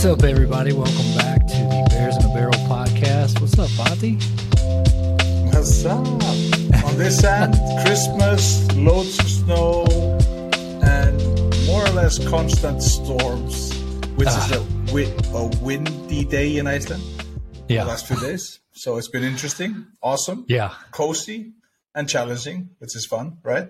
What's up, everybody? Welcome back to the Bears in a Barrel podcast. What's up, Fonty? What's up? On this end, Christmas, loads of snow, and more or less constant storms, which Ah. is a, wi- a windy day in Iceland the Yeah. last few days. So it's been interesting, awesome, Yeah. cozy, and challenging, which is fun, right?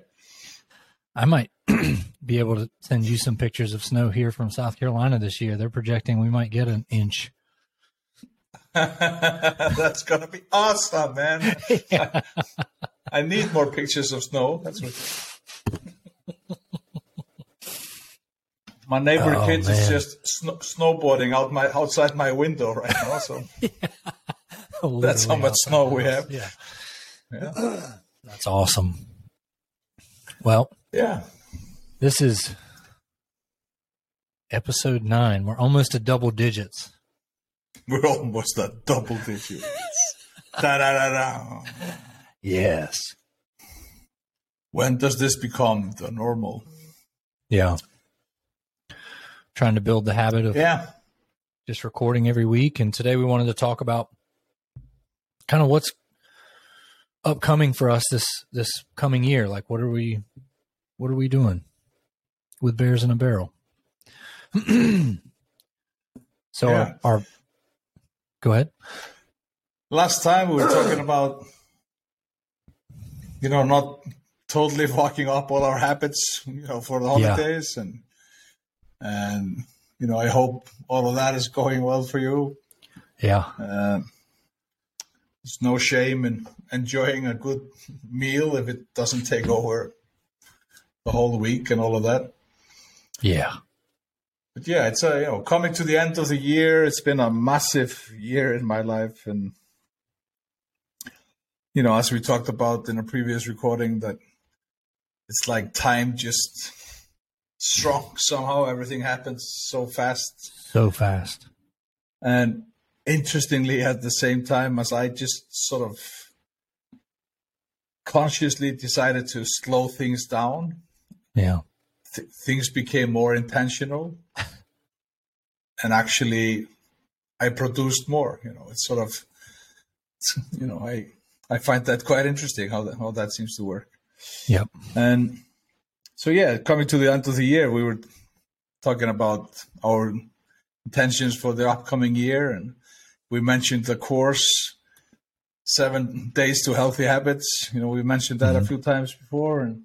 I might be able to send you some pictures of snow here from South Carolina this year. They're projecting we might get an inch. That's gonna be awesome, man. I need more pictures of snow. That's what. My neighbor Oh, kids man. is just snow- snowboarding out my outside my window right now. So That's how much snow we have. Yeah. yeah, That's awesome. Well, yeah. this is episode nine. We're almost at double digits. We're almost at double digits. da, da, da. Yes. When does this become the normal? Yeah. Trying to build the habit of Yeah, just recording every week. And today we wanted to talk about kind of what's upcoming for us this this coming year. Like what are we what are we doing with Bears in a Barrel? so Yeah. our, our go ahead. last time we were talking about, you know, not totally fucking up all our habits, you know, for the Yeah. holidays, and and you know, I hope all of that is going well for you. Yeah. Uh, there's no shame in enjoying a good meal if it doesn't take over the whole week and all of that. Yeah. But yeah, it's a, you know coming to the end of the year. It's been a massive year in my life, and you know, as we talked about in a previous recording, that it's like time just strong somehow. Everything happens so fast, So fast. and interestingly, at the same time as I just sort of consciously decided to slow things down, Yeah. th- things became more intentional. And actually i produced more you know. It's sort of you know i i find that quite interesting how that how that seems to work. Yep. and so yeah coming to the end of the year we were talking about our intentions for the upcoming year and we mentioned the course seven days to healthy habits. You know we mentioned that a mm-hmm. few times before and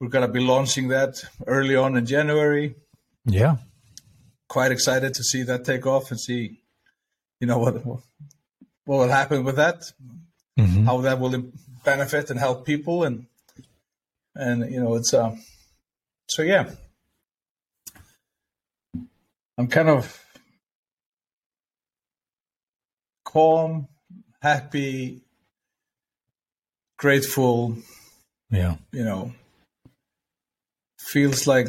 we're going to be launching that early on in january Yeah. quite excited to see that take off and see you know what what will happen with that Mhm. how that will benefit and help people and and you know it's uh so yeah i'm kind of calm happy grateful Yeah. you know feels like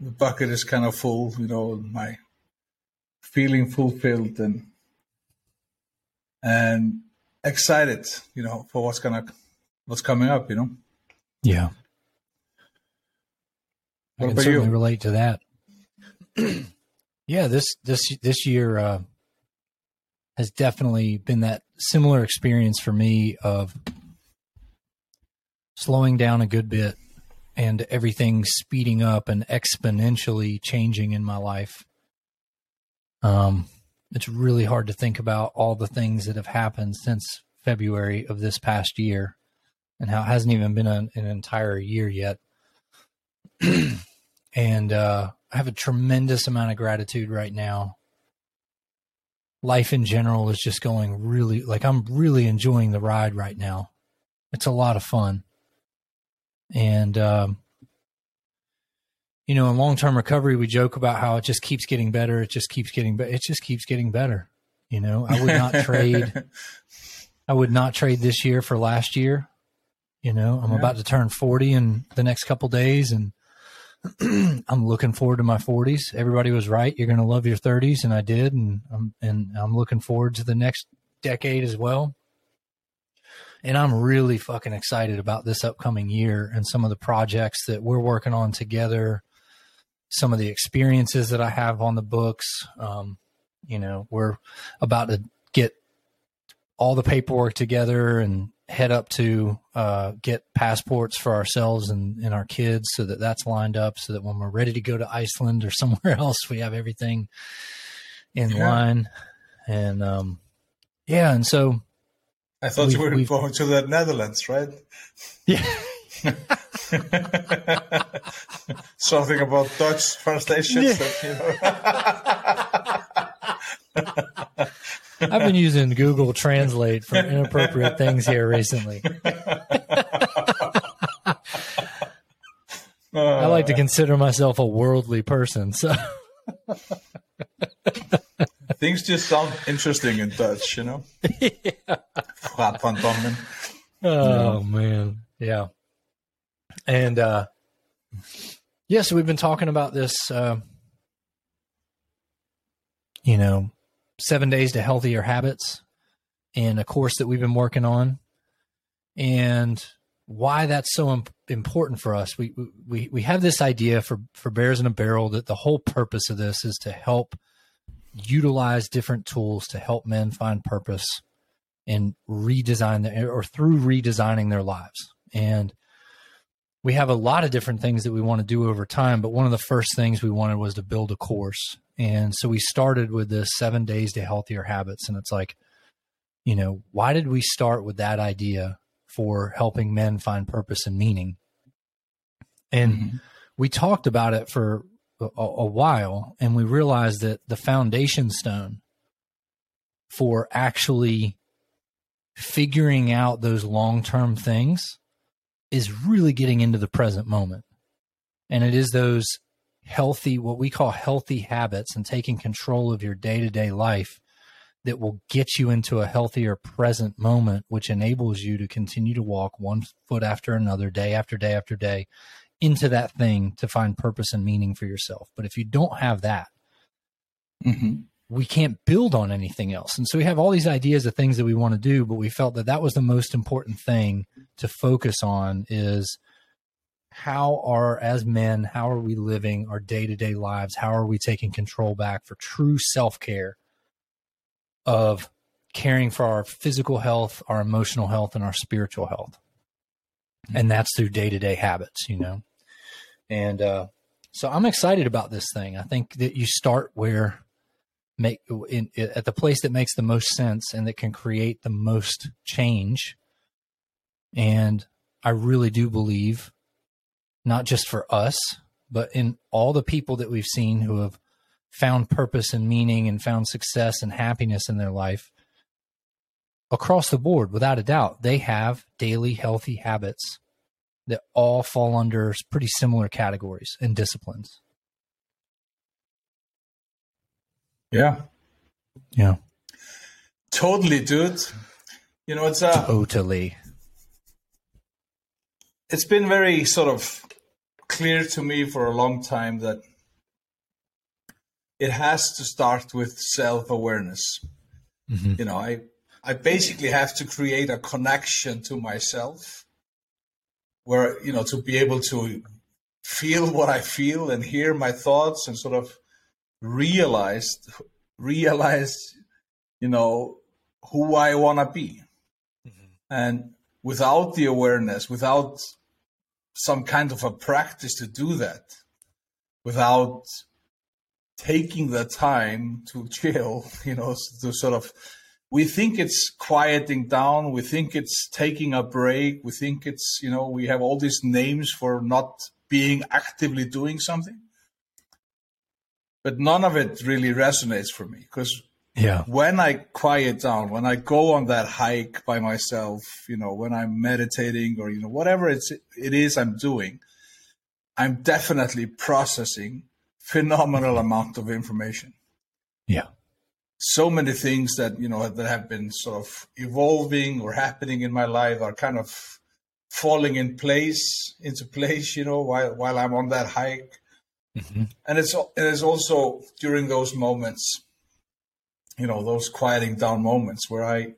the bucket is kind of full you know my feeling fulfilled and and excited you know for what's gonna what's coming up you know Yeah. I What can about certainly you? relate to that. yeah, this this this year uh, has definitely been that similar experience for me of slowing down a good bit and everything speeding up and exponentially changing in my life. Um, it's really hard to think about all the things that have happened since February of this past year and how it hasn't even been an, an entire year yet. and uh, I have a tremendous amount of gratitude right now. Life in general is just going really like I'm really enjoying the ride right now. It's a lot of fun. And um, you know, in long term recovery, we joke about how it just keeps getting better. It just keeps getting better. It just keeps getting better. You know, I would not trade. I would not trade this year for last year. You know, I'm Yeah. about to turn 40 in the next couple days, and I'm looking forward to my 40s. Everybody was right. You're going to love your 30s, and I did, and I'm and I'm looking forward to the next decade as well. And I'm really fucking excited about this upcoming year and some of the projects that we're working on together some of the experiences that I have on the books. Um, you know, we're about to get all the paperwork together and head up to uh, get passports for ourselves and, and our kids so that that's lined up so that when we're ready to go to Iceland or somewhere else, we have everything in yeah. line. And um, yeah, and so I thought you were going to the Netherlands, right? Yeah. Something about Dutch translations. Yeah. you know. I've been using Google Translate for inappropriate things here recently. Uh. I like to consider myself a worldly person, so things just sound interesting in Dutch, you know. yeah. Oh man, yeah. And uh yeah, so we've been talking about this uh you know, seven days to healthier habits in a course that we've been working on and why that's so imp- important for us. We, we, we have this idea for, for Bears in a Barrel that the whole purpose of this is to help utilize different tools to help men find purpose and redesign their, or through redesigning their lives. And we have a lot of different things that we want to do over time, but one of the first things we wanted was to build a course. And so we started with this seven days to healthier habits. And it's like, you know, why did we start with that idea for helping men find purpose and meaning? And mm-hmm. we talked about it for a, a while and we realized that the foundation stone for actually figuring out those long term things is really getting into the present moment. And it is those healthy, what we call healthy habits and taking control of your day to day life that will get you into a healthier present moment, which enables you to continue to walk one foot after another, day after day after day, into that thing to find purpose and meaning for yourself. But if you don't have that, mm-hmm. We can't build on anything else. And so we have all these ideas of things that we want to do, but we felt that that was the most important thing to focus on is how are as men how are we living our day-to-day lives? How are we taking control back for true self-care of caring for our physical health our emotional health and our spiritual health? And that's through day-to-day habits you know? And uh, so i'm excited about this thing. I think that you start where make in, at the place that makes the most sense and that can create the most change and i really do believe not just for us but in all the people that we've seen who have found purpose and meaning and found success and happiness in their life across the board without a doubt they have daily healthy habits that all fall under pretty similar categories and disciplines. Yeah. Yeah. Totally, dude. You know, it's a uh, totally. It's been very sort of clear to me for a long time that it has to start with self-awareness. Mm-hmm. You know, I I basically have to create a connection to myself where you know to be able to feel what I feel and hear my thoughts and sort of realize realize you know who I want to be mm-hmm. and without the awareness without some kind of a practice to do that without taking the time to chill you know to sort of we think it's quieting down we think it's taking a break we think it's you know we have all these names for not being actively doing something but none of it really resonates for me because yeah. when i quiet down when i go on that hike by myself you know when i'm meditating or you know whatever it's it is i'm doing i'm definitely processing phenomenal mm-hmm. amount of information. Yeah. So many things that you know that have been sort of evolving or happening in my life are kind of falling in place into place you know while while i'm on that hike mm-hmm. and it's it is also during those moments you know those quieting down moments where i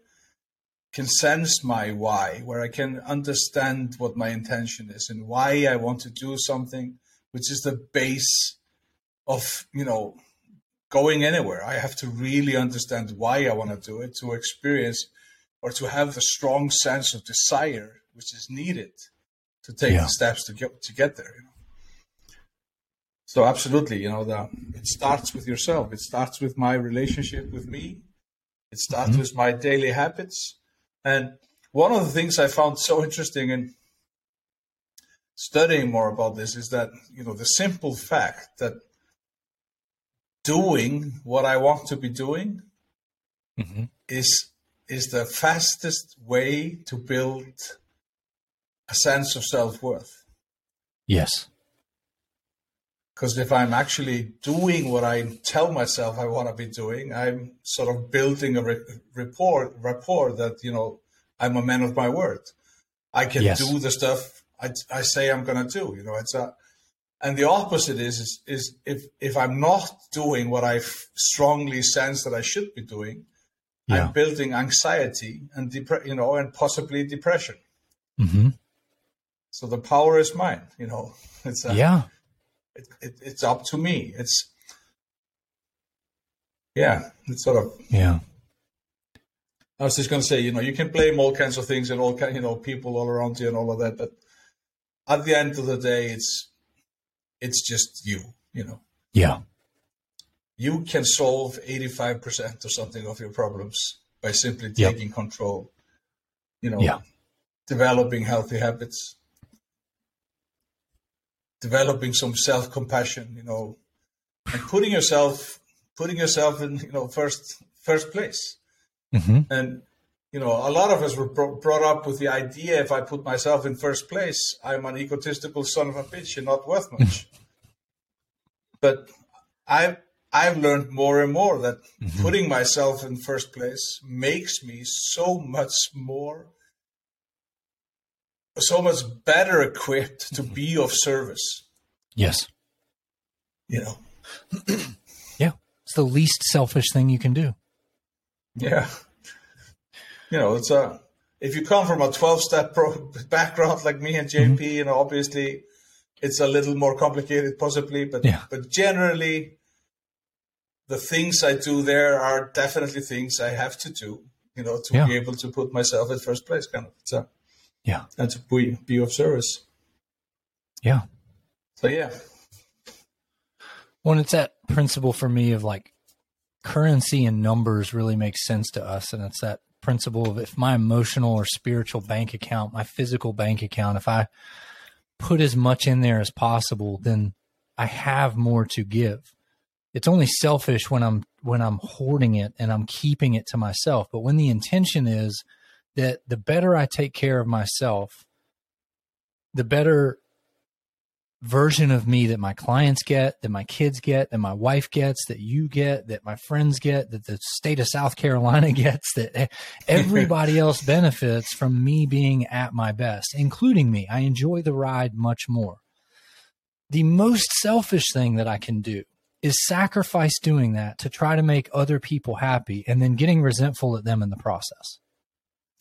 can sense my why where i can understand what my intention is and why i want to do something which is the base of you know going anywhere. I have to really understand why I want to do it to experience or to have the strong sense of desire which is needed to take yeah. the steps to get to get there. You know? So absolutely, you know, the, it starts with yourself. It starts with my relationship with me. It starts mm-hmm. with my daily habits. And one of the things I found so interesting in studying more about this is that, you know, the simple fact that doing what I want to be doing mm-hmm. is is the fastest way to build a sense of self worth. Yes. Because if I'm actually doing what I tell myself I want to be doing, I'm sort of building a re- rapport, rapport that, you know, I'm a man of my word. I can yes. do the stuff I, I say I'm going to do. You know, it's a, and the opposite is, is, is if, if I'm not doing what I strongly sense that I should be doing, yeah. I'm building anxiety and depre- you know, and possibly depression. Mm-hmm. So the power is mine. You know, it's a, yeah. It, it, it's up to me. It's yeah. It's sort of yeah. I was just going to say, you know, you can blame all kinds of things and all kind, you know, people all around you and all of that, but at the end of the day, it's it's just you. You know. Yeah. You can solve eighty-five percent or something of your problems by simply taking yep. control. You know, yeah. developing healthy habits, developing some self compassion, you know, and putting yourself putting yourself in you know first first place. Mm-hmm. And you know, a lot of us were brought up with the idea: if I put myself in first place, I'm an egotistical son of a bitch and not worth much. but I've I've learned more and more that mm-hmm. putting myself in first place makes me so much more so much better equipped to be of service. Yes. You know. yeah. It's the least selfish thing you can do. Yeah. You know, it's a if you come from a 12 step pro- background like me and JP, mm-hmm. you know, obviously it's a little more complicated possibly, but yeah. but generally the things I do there are definitely things I have to do, you know, to yeah. be able to put myself at first place kind of. So yeah. And to be, be of service. Yeah. So, yeah. Well, it's that principle for me of like currency and numbers really makes sense to us. And it's that principle of if my emotional or spiritual bank account, my physical bank account, if I put as much in there as possible, then I have more to give. It's only selfish when I'm when I'm hoarding it and I'm keeping it to myself. But when the intention is that the better I take care of myself, the better version of me that my clients get, that my kids get, that my wife gets, that you get, that my friends get, that the state of South Carolina gets, that everybody else benefits from me being at my best, including me. I enjoy the ride much more. The most selfish thing that I can do is sacrifice doing that to try to make other people happy and then getting resentful at them in the process.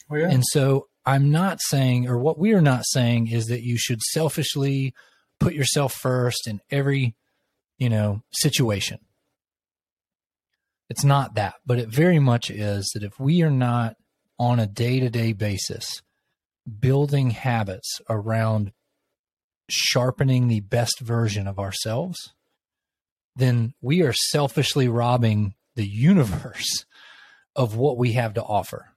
Oh, yeah. And so I'm not saying, or what we are not saying is that you should selfishly put yourself first in every, you know, situation. It's not that, but it very much is that if we are not on a day to day basis building habits around sharpening the best version of ourselves, then we are selfishly robbing the universe of what we have to offer.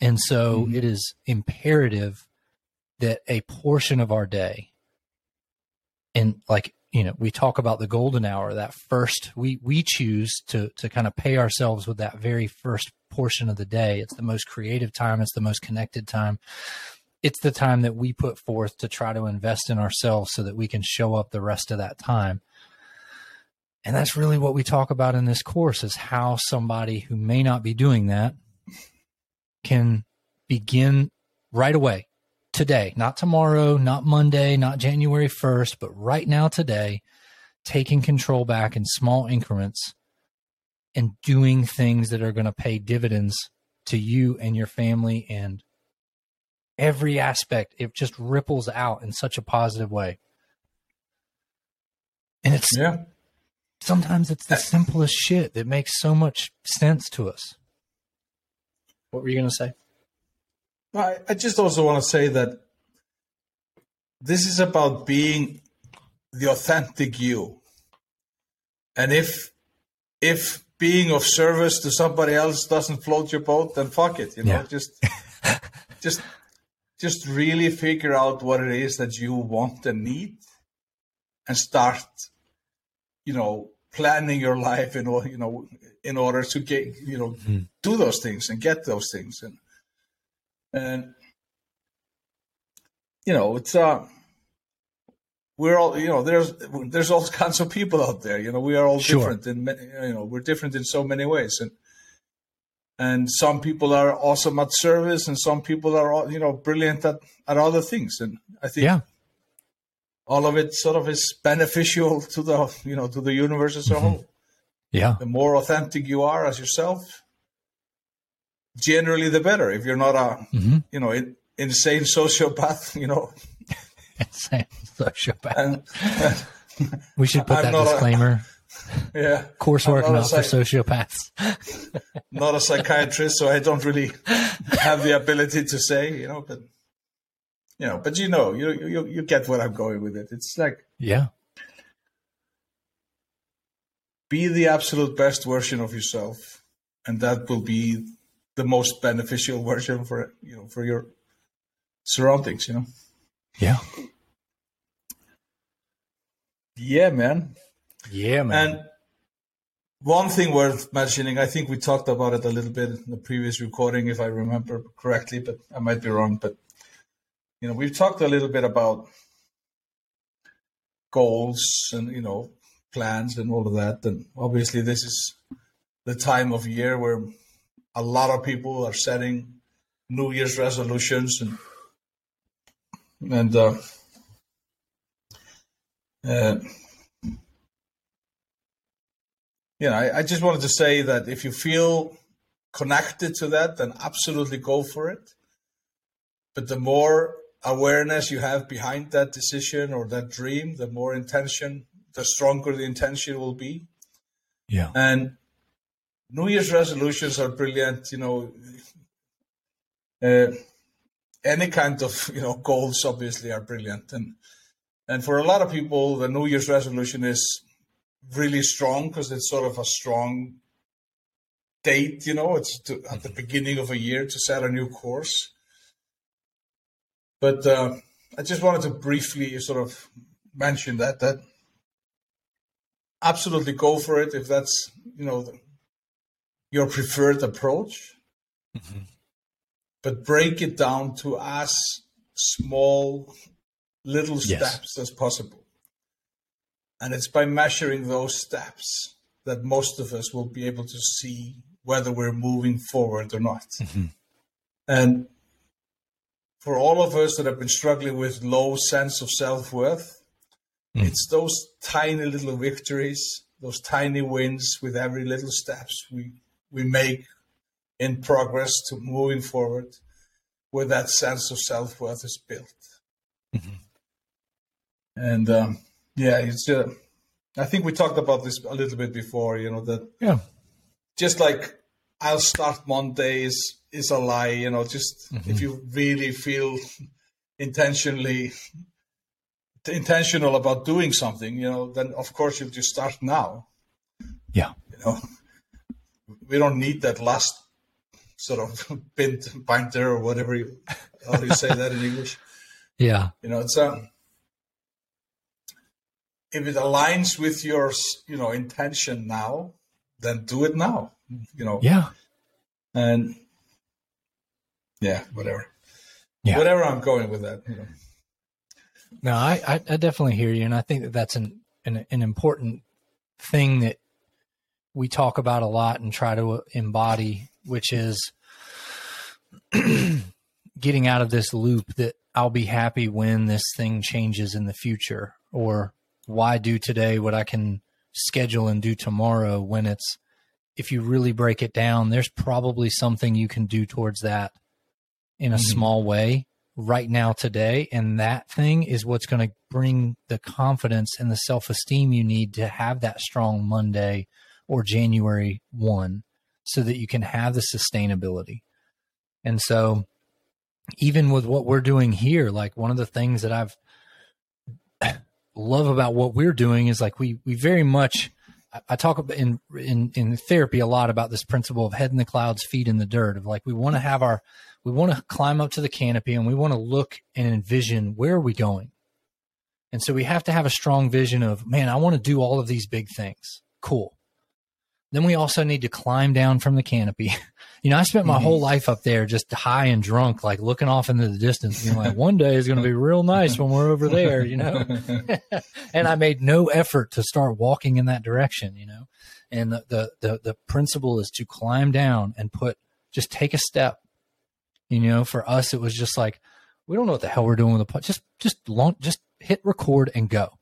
And so mm-hmm. it is imperative that a portion of our day, and like, you know, we talk about the golden hour, that first, we, we choose to, to kind of pay ourselves with that very first portion of the day. It's the most creative time. It's the most connected time. It's the time that we put forth to try to invest in ourselves so that we can show up the rest of that time. And that's really what we talk about in this course is how somebody who may not be doing that can begin right away, today, not tomorrow, not Monday, not January 1st, but right now, today, taking control back in small increments and doing things that are going to pay dividends to you and your family and every aspect. It just ripples out in such a positive way. And it's, yeah. sometimes it's the simplest shit that makes so much sense to us. What were you going to say? I, I just also want to say that this is about being the authentic you. And if if being of service to somebody else doesn't float your boat, then fuck it. You know, Yeah. just just just really figure out what it is that you want and need and start, you know, planning your life in order, you know, in order to get, you know, do those things and get those things. And and you know, it's uh we're all you know there's there's all kinds of people out there you know we are all Sure. different in many, you know we're different in so many ways and and some people are awesome at service and some people are you know brilliant at, at other things and i think Yeah. All of it sort of is beneficial to the you know to the universe as a whole Yeah. the more authentic you are as yourself generally the better if you're not a Mhm. you know in, insane sociopath you know Same sociopath. and We should put I'm that disclaimer. a- yeah Coursework not not for sociopaths. not a psychiatrist, so I don't really have the ability to say, you know, but you know, but you know, you you you get what I'm going with it. It's like Yeah. be the absolute best version of yourself, and that will be the most beneficial version for you know for your surroundings. You know. Yeah. Yeah, man. Yeah, man. And one thing worth mentioning, I think we talked about it a little bit in the previous recording, if I remember correctly, but I might be wrong. But you know, we've talked a little bit about goals and you know plans and all of that. And obviously, this is the time of year where a lot of people are setting New Year's resolutions and and uh, uh, you know, I, I just wanted to say that if you feel connected to that, then absolutely go for it. But the more awareness you have behind that decision or that dream, the more intention, the stronger the intention will be. yeah. And New Year's resolutions are brilliant. You know, uh, any kind of you know goals obviously are brilliant, and and for a lot of people, the New Year's resolution is really strong because it's sort of a strong date. You know, it's to, at the beginning of a year to set a new course. But uh, I just wanted to briefly sort of mention that that absolutely go for it if that's you know the, your preferred approach. But break it down to as small little Yes. steps as possible. And it's by measuring those steps that most of us will be able to see whether we're moving forward or not. And for all of us that have been struggling with low sense of self-worth it's those tiny little victories, those tiny wins with every little steps we we make in progress to moving forward, where that sense of self worth is built. And um, yeah, it's. Uh, I think we talked about this a little bit before. You know that Yeah. just like I'll start Monday is is a lie. You know, just if you really feel intentionally intentional about doing something, you know, then of course you'll just start now. Yeah. You know, we don't need that last sort of bint binder or whatever you how do you say that in English? Yeah. You know, it's um if it aligns with your you know intention now, then do it now. You know, Yeah. and yeah, whatever. Yeah. Whatever I'm going with that, you know. No, I, I, I definitely hear you, and I think that that's an, an an important thing that we talk about a lot and try to uh, embody, which is getting out of this loop that I'll be happy when this thing changes in the future, or why do today what I can schedule and do tomorrow when it's if you really break it down, there's probably something you can do towards that in a mm-hmm. small way right now today and that thing is what's going to bring the confidence and the self-esteem you need to have that strong Monday or January 1 so that you can have the sustainability. And so even with what we're doing here like one of the things that I've love about what we're doing is like we we very much I talk in in in therapy a lot about this principle of head in the clouds, feet in the dirt. Of like we want to have our we want to climb up to the canopy and we want to look and envision where are we going. And so we have to have a strong vision of man, I want to do all of these big things. Cool. Then we also need to climb down from the canopy. you know, I spent my mm-hmm. whole life up there just high and drunk, like looking off into the distance, being like, one day is going to be real nice when we're over there, you know? and I made no effort to start walking in that direction, you know? And the, the, the, the principle is to climb down and put, just take a step. You know, for us, it was just like, we don't know what the hell we're doing with the, just, just long, just hit record and go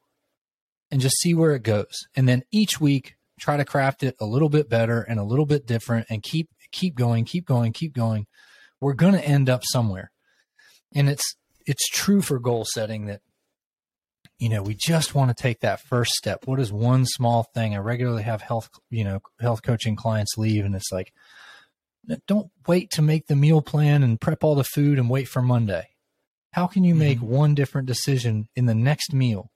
and just see where it goes. And then each week try to craft it a little bit better and a little bit different and keep keep going keep going keep going. We're going to end up somewhere. And it's it's true for goal setting that you know we just want to take that first step. What is one small thing? I regularly have health you know health coaching clients leave and it's like don't wait to make the meal plan and prep all the food and wait for monday. How can you make mm-hmm. one different decision in the next meal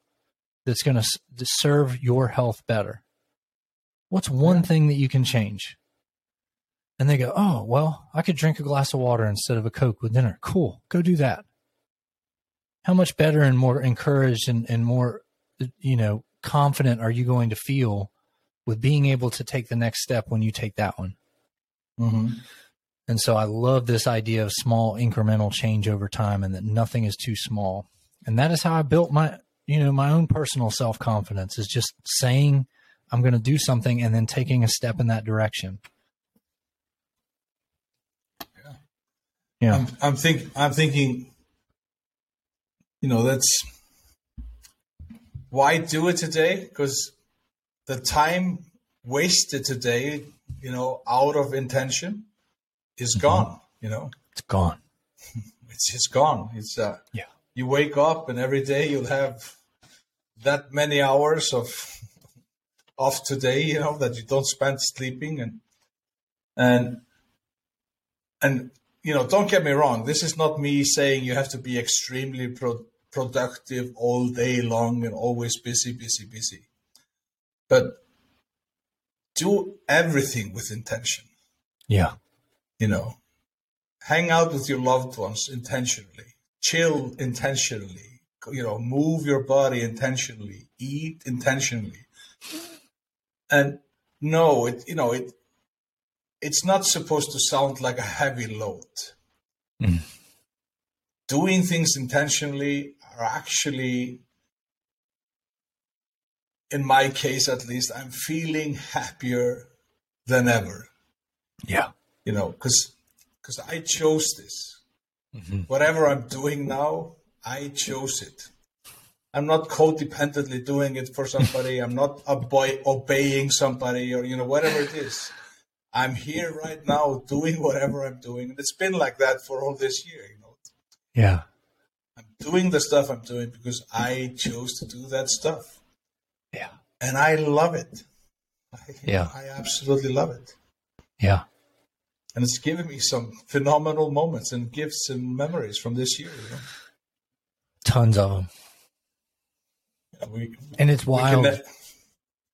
that's going to serve your health better? What's one thing that you can change? And they go, Oh, well, I could drink a glass of water instead of a Coke with dinner. Cool. Go do that. How much better and more encouraged and, and more, you know, confident are you going to feel with being able to take the next step when you take that one? Mm-hmm. And so I love this idea of small incremental change over time and that nothing is too small. And that is how I built my, you know, my own personal self confidence is just saying I'm going to do something and then taking a step in that direction. Yeah. I'm, I'm think I'm thinking, you know, that's why do it today? Because the time wasted today, you know, out of intention is mm-hmm. gone, you know. It's gone. it's just gone. It's uh yeah. You wake up and every day you'll have that many hours of off today, you know, that you don't spend sleeping and and and you know, don't get me wrong. This is not me saying you have to be extremely pro- productive all day long and always busy, busy, busy. But do everything with intention. Yeah. You know, hang out with your loved ones intentionally, chill intentionally, you know, move your body intentionally, eat intentionally. And no, it you know it it's not supposed to sound like a heavy load. Mm. Doing things intentionally are actually in my case at least, I'm feeling happier than ever. Yeah. You know, because because I chose this. Mm-hmm. Whatever I'm doing now, I chose it. I'm not codependently doing it for somebody. I'm not obe- obeying somebody or, you know, whatever it is. I'm here right now doing whatever I'm doing. And it's been like that for all this year, you know. Yeah. I'm doing the stuff I'm doing because I chose to do that stuff. Yeah. And I love it. I, yeah. I absolutely love it. Yeah. And it's given me some phenomenal moments and gifts and memories from this year, you know. Tons of them we, and it's wild. We can, ne-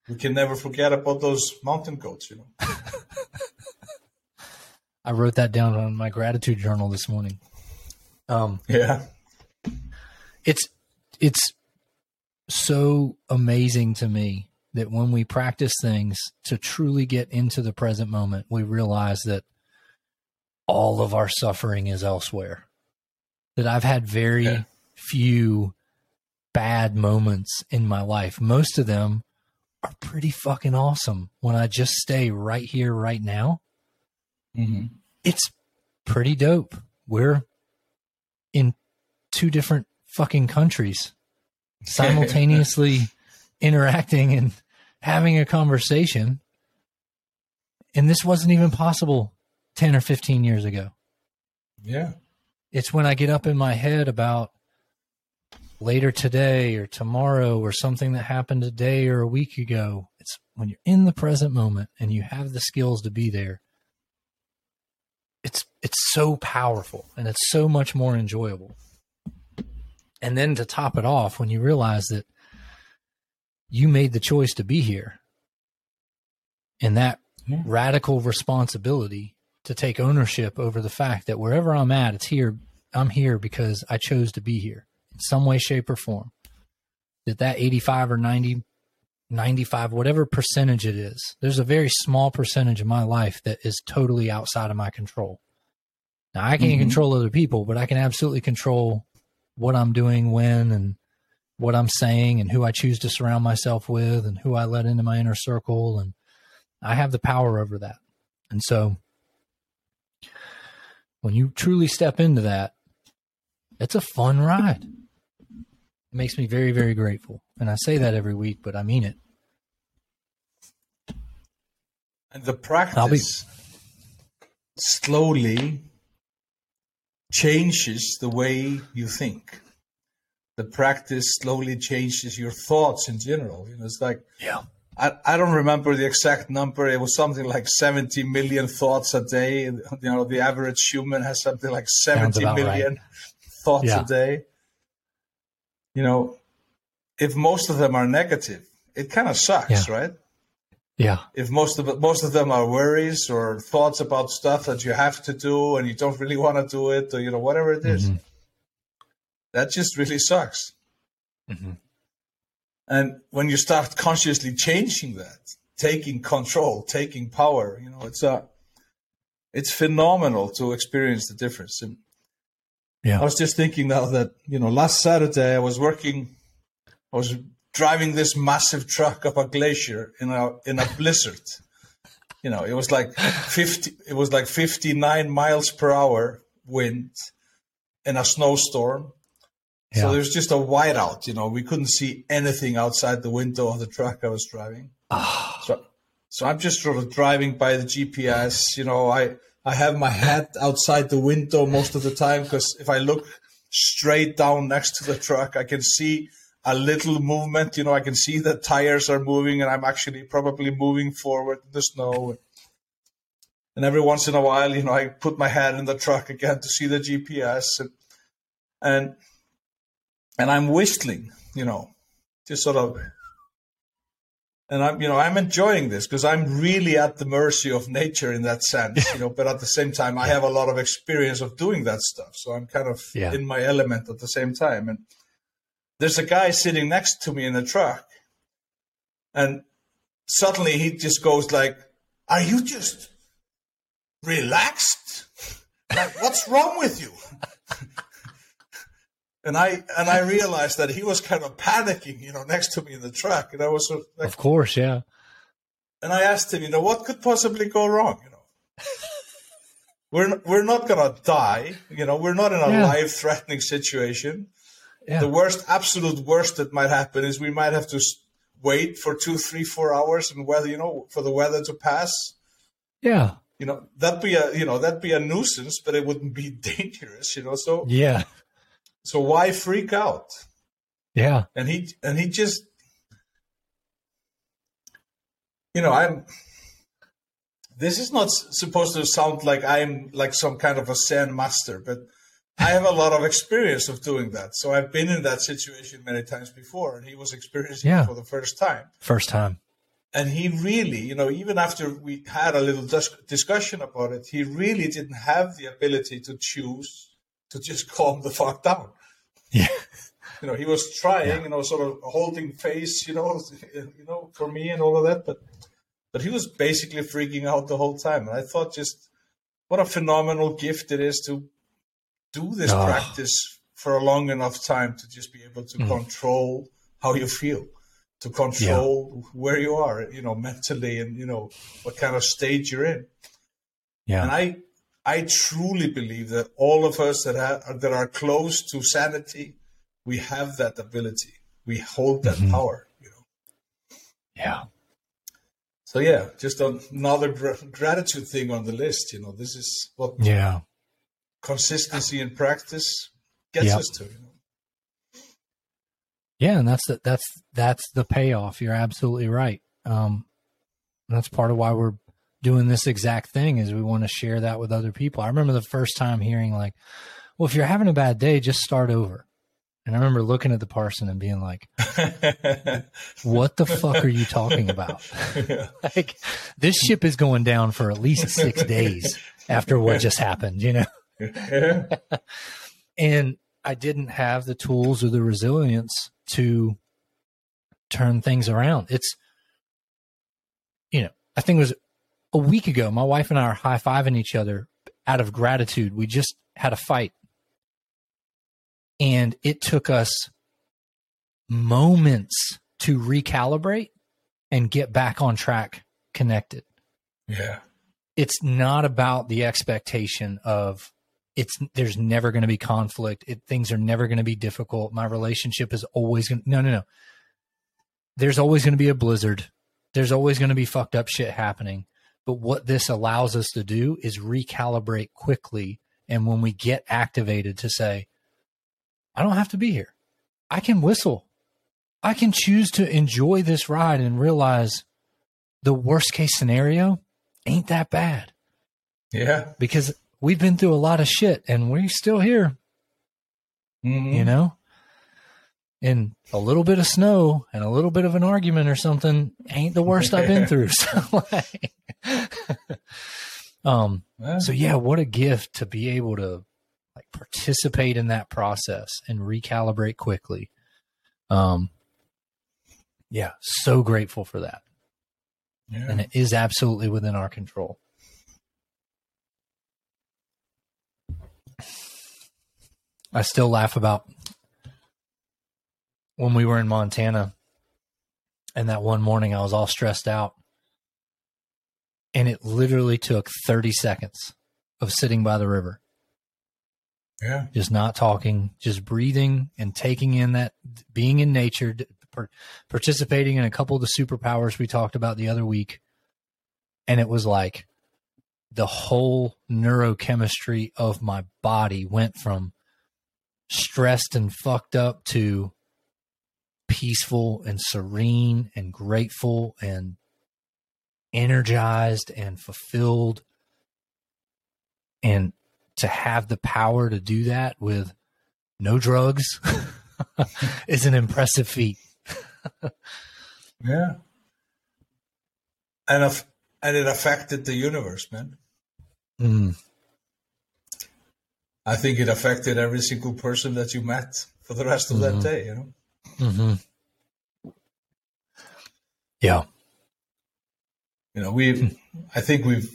we can never forget about those mountain goats, you know. I wrote that down on my gratitude journal this morning. Um, yeah, it's it's so amazing to me that when we practice things to truly get into the present moment, we realize that all of our suffering is elsewhere. That I've had very yeah. few bad moments in my life. Most of them are pretty fucking awesome when I just stay right here, right now. Mm-hmm. It's pretty dope. We're in two different fucking countries simultaneously interacting and having a conversation. And this wasn't even possible 10 or 15 years ago. Yeah. It's when I get up in my head about later today or tomorrow or something that happened a day or a week ago. It's when you're in the present moment and you have the skills to be there. It's it's so powerful and it's so much more enjoyable. And then to top it off, when you realize that you made the choice to be here and that yeah. radical responsibility to take ownership over the fact that wherever I'm at, it's here. I'm here because I chose to be here in some way, shape, or form. That that 85 or 90, 95, whatever percentage it is, there's a very small percentage of my life that is totally outside of my control. Now I can't mm-hmm. control other people, but I can absolutely control what I'm doing, when, and what I'm saying, and who I choose to surround myself with, and who I let into my inner circle, and I have the power over that. And so when you truly step into that, it's a fun ride. Makes me very, very grateful. And I say that every week, but I mean it. And the practice be- slowly changes the way you think. The practice slowly changes your thoughts in general. You know, it's like yeah. I, I don't remember the exact number. It was something like 70 million thoughts a day. You know, the average human has something like 70 million right. thoughts yeah. a day. You know, if most of them are negative, it kind of sucks, yeah. right? Yeah. If most of most of them are worries or thoughts about stuff that you have to do and you don't really want to do it, or you know whatever it is, mm-hmm. that just really sucks. Mm-hmm. And when you start consciously changing that, taking control, taking power, you know, it's a, it's phenomenal to experience the difference. And yeah. I was just thinking now that, you know, last Saturday I was working, I was driving this massive truck up a glacier in a, in a blizzard. You know, it was like 50, it was like 59 miles per hour wind in a snowstorm yeah. So there's just a whiteout. You know, we couldn't see anything outside the window of the truck I was driving. Oh. So, so I'm just sort of driving by the GPS. You know, I I have my head outside the window most of the time because if I look straight down next to the truck, I can see a little movement. You know, I can see the tires are moving, and I'm actually probably moving forward in the snow. And every once in a while, you know, I put my head in the truck again to see the GPS, and, and and I'm whistling, you know, just sort of. And I'm, you know, I'm enjoying this because I'm really at the mercy of nature in that sense, you know. But at the same time, I have a lot of experience of doing that stuff, so I'm kind of yeah. in my element at the same time. And there's a guy sitting next to me in the truck, and suddenly he just goes like, "Are you just relaxed? Like, what's wrong with you?" And I and I realized that he was kind of panicking, you know, next to me in the truck, and I was sort of, like, of course, yeah. And I asked him, you know, what could possibly go wrong? You know, we're we're not gonna die, you know, we're not in a yeah. life threatening situation. Yeah. The worst, absolute worst that might happen is we might have to wait for two, three, four hours, and weather, you know, for the weather to pass. Yeah. You know, that'd be a you know that'd be a nuisance, but it wouldn't be dangerous. You know, so yeah so why freak out? Yeah. And he and he just you know, I'm this is not supposed to sound like I'm like some kind of a Zen master, but I have a lot of experience of doing that. So I've been in that situation many times before, and he was experiencing yeah. it for the first time. First time. And he really, you know, even after we had a little dis- discussion about it, he really didn't have the ability to choose to just calm the fuck down. Yeah. You know, he was trying, yeah. you know, sort of holding face, you know, you know, for me and all of that, but but he was basically freaking out the whole time. And I thought just what a phenomenal gift it is to do this oh. practice for a long enough time to just be able to mm. control how you feel, to control yeah. where you are, you know, mentally and, you know, what kind of stage you're in. Yeah. And I I truly believe that all of us that have, that are close to sanity, we have that ability. We hold that mm-hmm. power. You know. Yeah. So yeah, just another gr- gratitude thing on the list. You know, this is what yeah consistency in practice gets Yep. us to. You know? Yeah, and that's the, that's that's the payoff. You're absolutely right. Um, that's part of why we're doing this exact thing is we want to share that with other people. I remember the first time hearing like, "Well, if you're having a bad day, just start over." And I remember looking at the parson and being like, "What the fuck are you talking about?" like, this ship is going down for at least six days after what just happened. You know. And I didn't have the tools or the resilience to turn things around. It's, you know, I think it was a week ago, my wife and I are high fiving each other out of gratitude. We just had a fight. And it took us moments to recalibrate and get back on track connected yeah. it's not about the expectation of it's there's never going to be conflict it, things are never going to be difficult my relationship is always going to no no no there's always going to be a blizzard there's always going to be fucked up shit happening but what this allows us to do is recalibrate quickly and when we get activated to say i don't have to be here i can whistle i can choose to enjoy this ride and realize the worst case scenario ain't that bad Yeah. because we've been through a lot of shit and we're still here, Mhm. you know? And a little bit of snow and a little bit of an argument or something ain't the worst I've been through. So, like, um, Yeah. so yeah, what a gift to be able to like participate in that process and recalibrate quickly. Um, yeah, so grateful for that. Yeah. And it is absolutely within our control. I still laugh about when we were in Montana and that one morning I was all stressed out. And it literally took 30 seconds of sitting by the river, yeah. just not talking, just breathing and taking in that being in nature, participating in a couple of the superpowers we talked about the other week. And it was like the whole neurochemistry of my body went from stressed and fucked up to peaceful and serene and grateful and energized and fulfilled and to have the power to do that with no drugs is an impressive feat Yeah. And and it affected the universe, man. Mm, I think it affected every single person that you met for the rest of that Mhm. day, you know. Hmm yeah. You know, we've, I think we've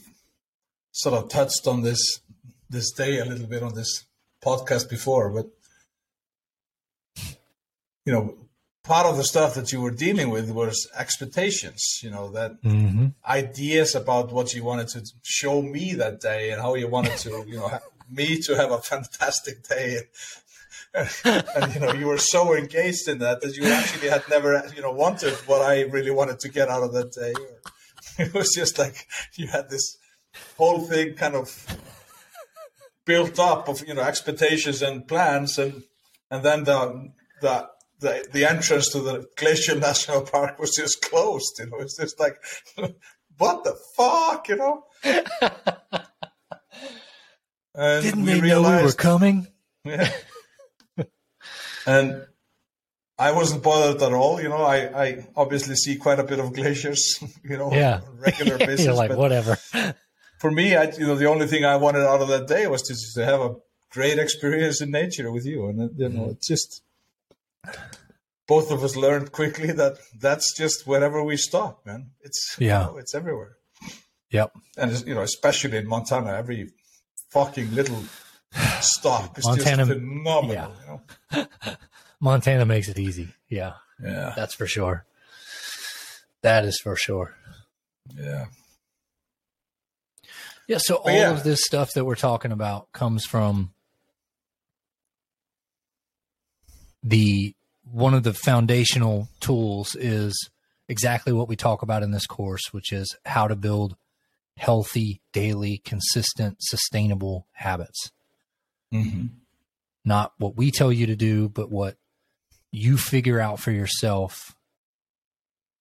sort of touched on this this day a little bit on this podcast before, but you know, part of the stuff that you were dealing with was expectations, you know, that hmm ideas about what you wanted to show me that day and how you wanted to, you know, me to have a fantastic day. And, you know, you were so engaged in that that you actually had never, you know, wanted what I really wanted to get out of that day. It was just like you had this whole thing kind of built up of, you know, expectations and plans. And, and then the, the, the, the entrance to the Glacier National Park was just closed. You know, it's just like, what the fuck, you know? And didn't we they know we were coming Yeah. And I wasn't bothered at all. You know, I, I obviously see quite a bit of glaciers, you know, Yeah. on a regular basis. you're like whatever for me, I, you know, the only thing I wanted out of that day was to, to have a great experience in nature with you. And, you know, mm-hmm. it's just, both of us learned quickly that that's just wherever we stop, man. It's, you Yeah. know, it's everywhere. yep And, you know, especially in Montana, every fucking little stop is Montana- just phenomenal, yeah. you know? montana makes it easy yeah Yeah. that's for sure that is for sure Yeah. Yeah, so all yeah. of this stuff that we're talking about comes from the one of the foundational tools is exactly what we talk about in this course, which is how to build healthy, daily, consistent, sustainable habits. Mm-hmm. Not what we tell you to do, but what you figure out for yourself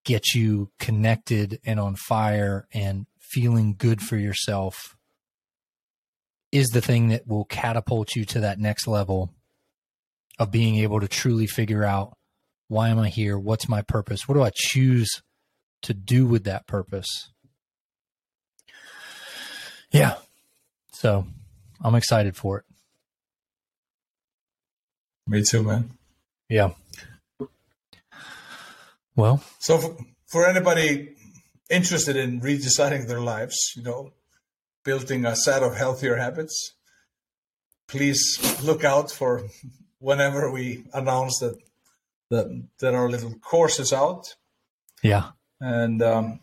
gets you connected and on fire and feeling good for yourself is the thing that will catapult you to that next level of being able to truly figure out why am I here? What's my purpose? What do I choose to do with that purpose? Yeah. So I'm excited for it. Me too, man. Yeah. Well, so for, for anybody interested in redesigning their lives, you know, building a set of healthier habits, please look out for whenever we announce that that that our little course is out. Yeah, and um,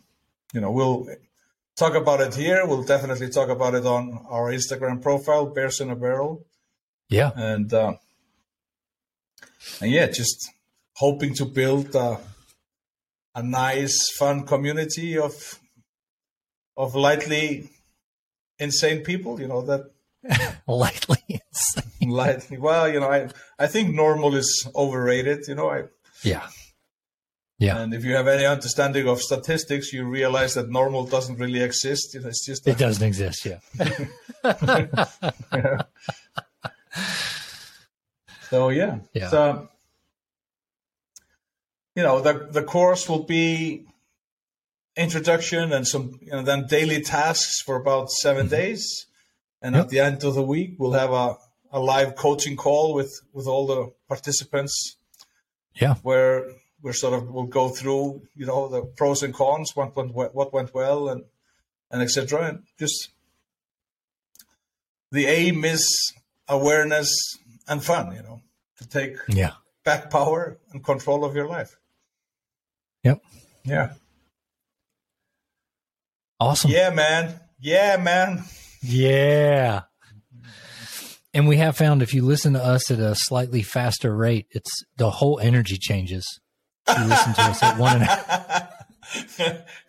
you know we'll talk about it here. We'll definitely talk about it on our Instagram profile, Bears in a Barrel. Yeah, and uh, and yeah, just hoping to build a, a nice, fun community of of lightly insane people. You know that lightly insane. Lightly. Well, you know, I I think normal is overrated. You know, I yeah. Yeah. And if you have any understanding of statistics, you realize that normal doesn't really exist. It's just a- it doesn't exist. Yeah. so yeah. Yeah. So, you know, the the course will be introduction and some you know then daily tasks for about 7 mm-hmm. days and yep. at the end of the week, we'll have a, a live coaching call with, with all the participants. Yeah. Where we're sort of, we'll go through, you know, the pros and cons, what went, what went well and, and etc. And just the aim is awareness and fun, you know, to take yeah. back power and control of your life. Yep. Yeah. Awesome. Yeah, man. Yeah, man. Yeah. And we have found if you listen to us at a slightly faster rate, it's the whole energy changes. If you listen to us at one and a half.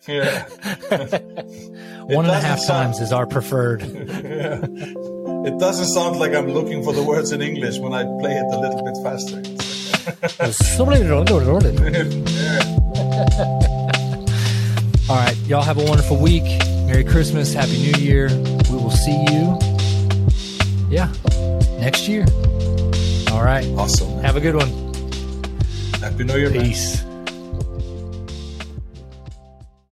yeah. one and a half times is our preferred. yeah. It doesn't sound like I'm looking for the words in English when I play it a little bit faster. All right. Y'all have a wonderful week. Merry Christmas. Happy New Year. We will see you, yeah, next year. All right. Awesome. Have a good one. Happy New Year. Peace. Man.